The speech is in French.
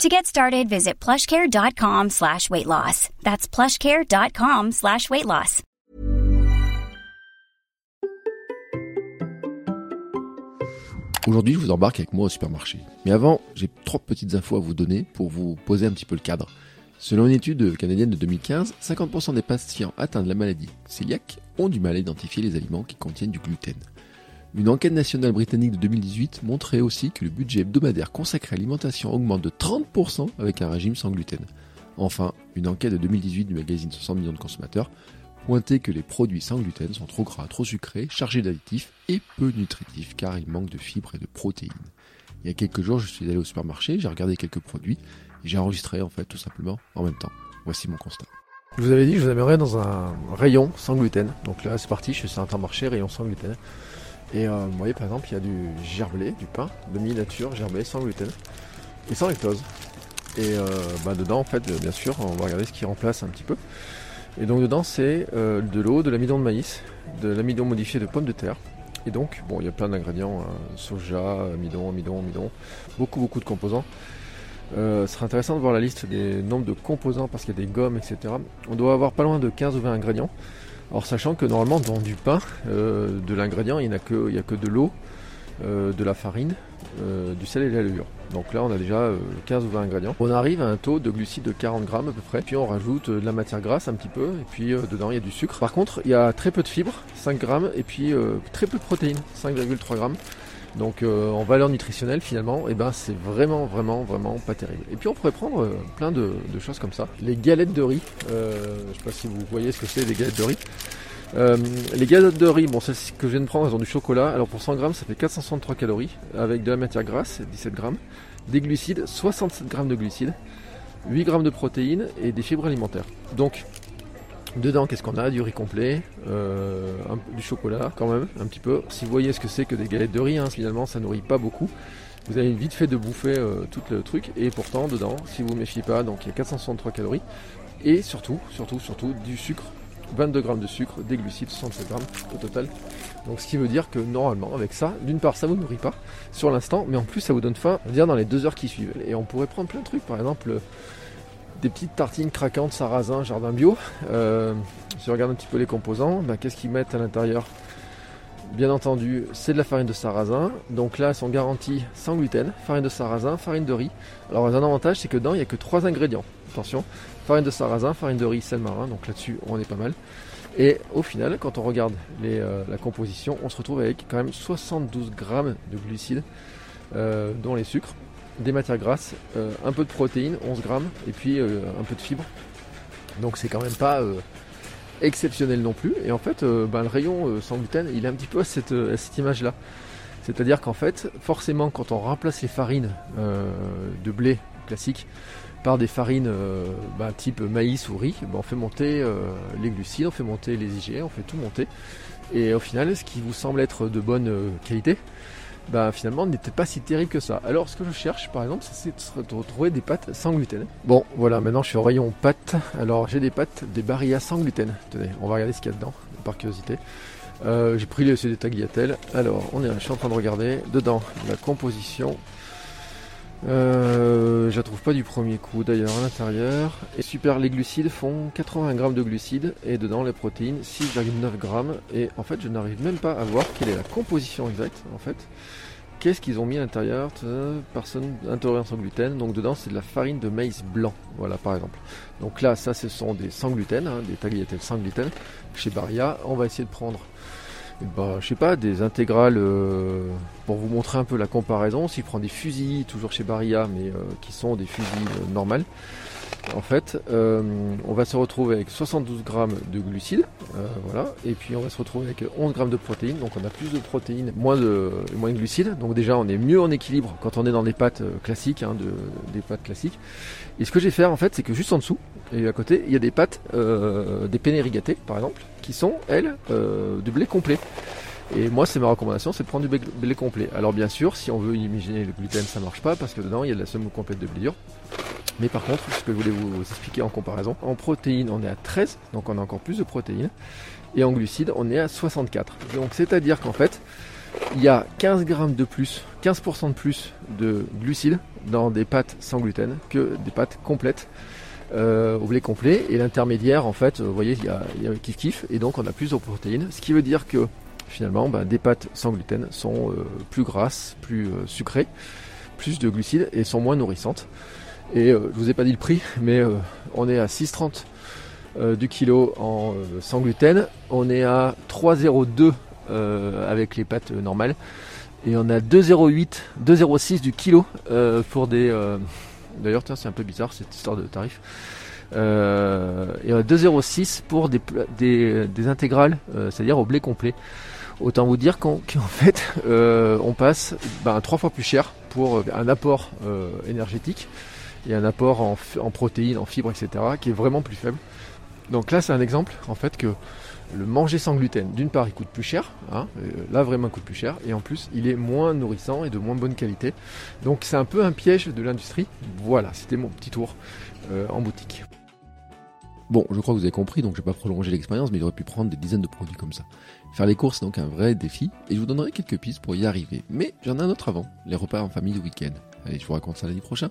To get started, visit plushcare.com slash weight loss. That's plushcare.com slash weight loss. Aujourd'hui, je vous embarque avec moi au supermarché. Mais avant, j'ai trois petites infos à vous donner pour vous poser un petit peu le cadre. Selon une étude canadienne de 2015, 50% des patients atteints de la maladie cœliaque ont du mal à identifier les aliments qui contiennent du gluten. Une enquête nationale britannique de 2018 montrait aussi que le budget hebdomadaire consacré à l'alimentation augmente de 30% avec un régime sans gluten. Enfin, une enquête de 2018 du magazine 60 millions de consommateurs pointait que les produits sans gluten sont trop gras, trop sucrés, chargés d'additifs et peu nutritifs car ils manquent de fibres et de protéines. Il y a quelques jours, je suis allé au supermarché, j'ai regardé quelques produits et j'ai enregistré en fait tout simplement en même temps. Voici mon constat. Je vous avais dit que je vous amènerais dans un rayon sans gluten. Donc là, c'est parti, je suis sur Intermarché, rayon sans gluten. Et euh, vous voyez, par exemple, il y a du gerblé, du pain de miniature gerblé sans gluten et sans lactose. Et euh, bah, dedans, en fait, bien sûr, on va regarder ce qui remplace un petit peu. Et donc dedans, c'est euh, de l'eau, de l'amidon de maïs, de l'amidon modifié de pommes de terre. Et donc, bon, il y a plein d'ingrédients, hein, soja, amidon, amidon, amidon, beaucoup, beaucoup de composants. Ce sera intéressant de voir la liste des nombres de composants parce qu'il y a des gommes, etc. On doit avoir pas loin de 15 ou 20 ingrédients. Alors sachant que normalement dans du pain, euh, de l'ingrédient, il n'y a, que, a que de l'eau, euh, de la farine, euh, du sel et de la levure. Donc là on a déjà 15 ou 20 ingrédients. On arrive à un taux de glucides de 40 grammes à peu près. Puis on rajoute de la matière grasse un petit peu. Et puis dedans il y a du sucre. Par contre il y a très peu de fibres, 5 grammes. Et puis très peu de protéines, 5,3 grammes. Donc en valeur nutritionnelle finalement, eh ben c'est vraiment vraiment vraiment pas terrible. Et puis on pourrait prendre plein de, choses comme ça. Les galettes de riz, euh, je sais pas si vous voyez ce que c'est les galettes de riz. Euh, les galettes de riz, bon celles que je viens de prendre, elles ont du chocolat. Alors pour 100 grammes, ça fait 463 calories avec de la matière grasse, 17 grammes, des glucides, 67 grammes de glucides, 8 grammes de protéines et des fibres alimentaires. Donc Dedans, qu'est-ce qu'on a Du riz complet, euh, du chocolat quand même, un petit peu. Si vous voyez ce que c'est que des galettes de riz, hein, finalement, ça nourrit pas beaucoup. Vous avez vite fait de bouffer euh, tout le truc, et pourtant, dedans, si vous ne méfiez pas, donc il y a 463 calories, et surtout, surtout, surtout, du sucre. 22 grammes de sucre, des glucides, 67 grammes au total. Donc ce qui veut dire que normalement avec ça, d'une part ça vous nourrit pas sur l'instant, mais en plus ça vous donne faim, dire dans les deux heures qui suivent. Et on pourrait prendre plein de trucs, par exemple des petites tartines craquantes sarrasin jardin bio. Euh, si on regarde un petit peu les composants, ben, qu'est-ce qu'ils mettent à l'intérieur? Bien entendu, c'est de la farine de sarrasin. Donc là, elles sont garanties sans gluten, farine de sarrasin, farine de riz. Alors, un avantage, c'est que dedans, il n'y a que trois ingrédients. Attention, farine de sarrasin, farine de riz, sel marin. Donc là-dessus, on est pas mal. Et au final, quand on regarde euh, la composition, on se retrouve avec quand même 72 grammes de glucides, euh, dont les sucres des matières grasses, euh, un peu de protéines, 11 grammes, et puis euh, un peu de fibres. Donc c'est quand même pas euh, exceptionnel non plus. Et en fait, ben, le rayon sans gluten, il est un petit peu à cette, image-là. C'est-à-dire qu'en fait, forcément, quand on remplace les farines de blé classique par des farines ben, type maïs ou riz, ben, on fait monter les glucides, on fait monter les IG, on fait tout monter. Et au final, ce qui vous semble être de bonne qualité, bah finalement n'était pas si terrible que ça. Alors ce que je cherche par exemple c'est de retrouver des pâtes sans gluten. Bon voilà maintenant je suis au rayon pâtes. Alors j'ai des pâtes, des barillas sans gluten. Tenez, on va regarder ce qu'il y a dedans, par curiosité. Euh, j'ai pris les CD tagliatelles. Alors on est, je suis en train de regarder dedans la composition. Euh, je la trouve pas du premier coup d'ailleurs à l'intérieur. Et super, les glucides font 80 grammes de glucides et dedans les protéines 6,9 grammes. Et en fait, je n'arrive même pas à voir quelle est la composition exacte en fait. Qu'est-ce qu'ils ont mis à l'intérieur Personne intolérante au gluten. Donc dedans, c'est de la farine de maïs blanc. Voilà, par exemple. Donc là, ça, ce sont des sans gluten, hein, des tagliatelles sans gluten chez Baria. On va essayer de prendre bah, je sais pas, des intégrales euh, pour vous montrer un peu la comparaison. S'il prend des fusils, toujours chez Barilla, mais euh, qui sont des fusils euh, normales, en fait, on va se retrouver avec 72 grammes de glucides, voilà, et puis on va se retrouver avec 11 grammes de protéines. Donc on a plus de protéines, moins de, moins de glucides. Donc déjà, on est mieux en équilibre quand on est dans des pâtes classiques, hein, des pâtes classiques. Et ce que je vais faire, en fait, c'est que juste en dessous et à côté, il y a des pâtes, des penne par exemple qui sont, elles, euh, du blé complet. Et moi, c'est ma recommandation, c'est de prendre du blé, complet. Alors bien sûr, si on veut imaginer le gluten, ça marche pas parce que dedans il y a de la semoule complète de blé dur. Mais par contre, ce que je voulais vous expliquer en comparaison, en protéines, on est à 13, donc on a encore plus de protéines. Et en glucides, on est à 64. Donc c'est-à-dire qu'en fait, il y a 15 grammes de plus, 15% de plus de glucides dans des pâtes sans gluten que des pâtes complètes euh, au blé complet. Et l'intermédiaire, en fait, vous voyez, il y a, il kiff kiff, et donc on a plus de protéines. Ce qui veut dire que finalement, bah, des pâtes sans gluten sont euh, plus grasses, plus euh, sucrées, plus de glucides et sont moins nourrissantes. Et je vous ai pas dit le prix, mais on est à 6,30 du kilo en sans gluten. On est à 3,02 avec les pâtes normales. Et on a 2,08, 2,06 du kilo pour des. D'ailleurs, c'est un peu bizarre cette histoire de tarif. Euh, et 2,06 pour des, des, intégrales, c'est-à-dire au blé complet. Autant vous dire qu'en fait, euh, on passe ben, trois fois plus cher pour euh, un apport euh, énergétique et un apport en, protéines, en fibres, etc., qui est vraiment plus faible. Donc là, c'est un exemple, en fait, que le manger sans gluten, d'une part, il coûte plus cher, hein, là vraiment il coûte plus cher, et en plus, il est moins nourrissant et de moins bonne qualité. Donc c'est un peu un piège de l'industrie. Voilà, c'était mon petit tour en boutique. Bon, je crois que vous avez compris, donc je vais pas prolonger l'expérience, mais il aurait pu prendre des dizaines de produits comme ça. Faire les courses est donc un vrai défi, et je vous donnerai quelques pistes pour y arriver. Mais j'en ai un autre avant, les repas en famille le week-end. Allez, je vous raconte ça lundi prochain.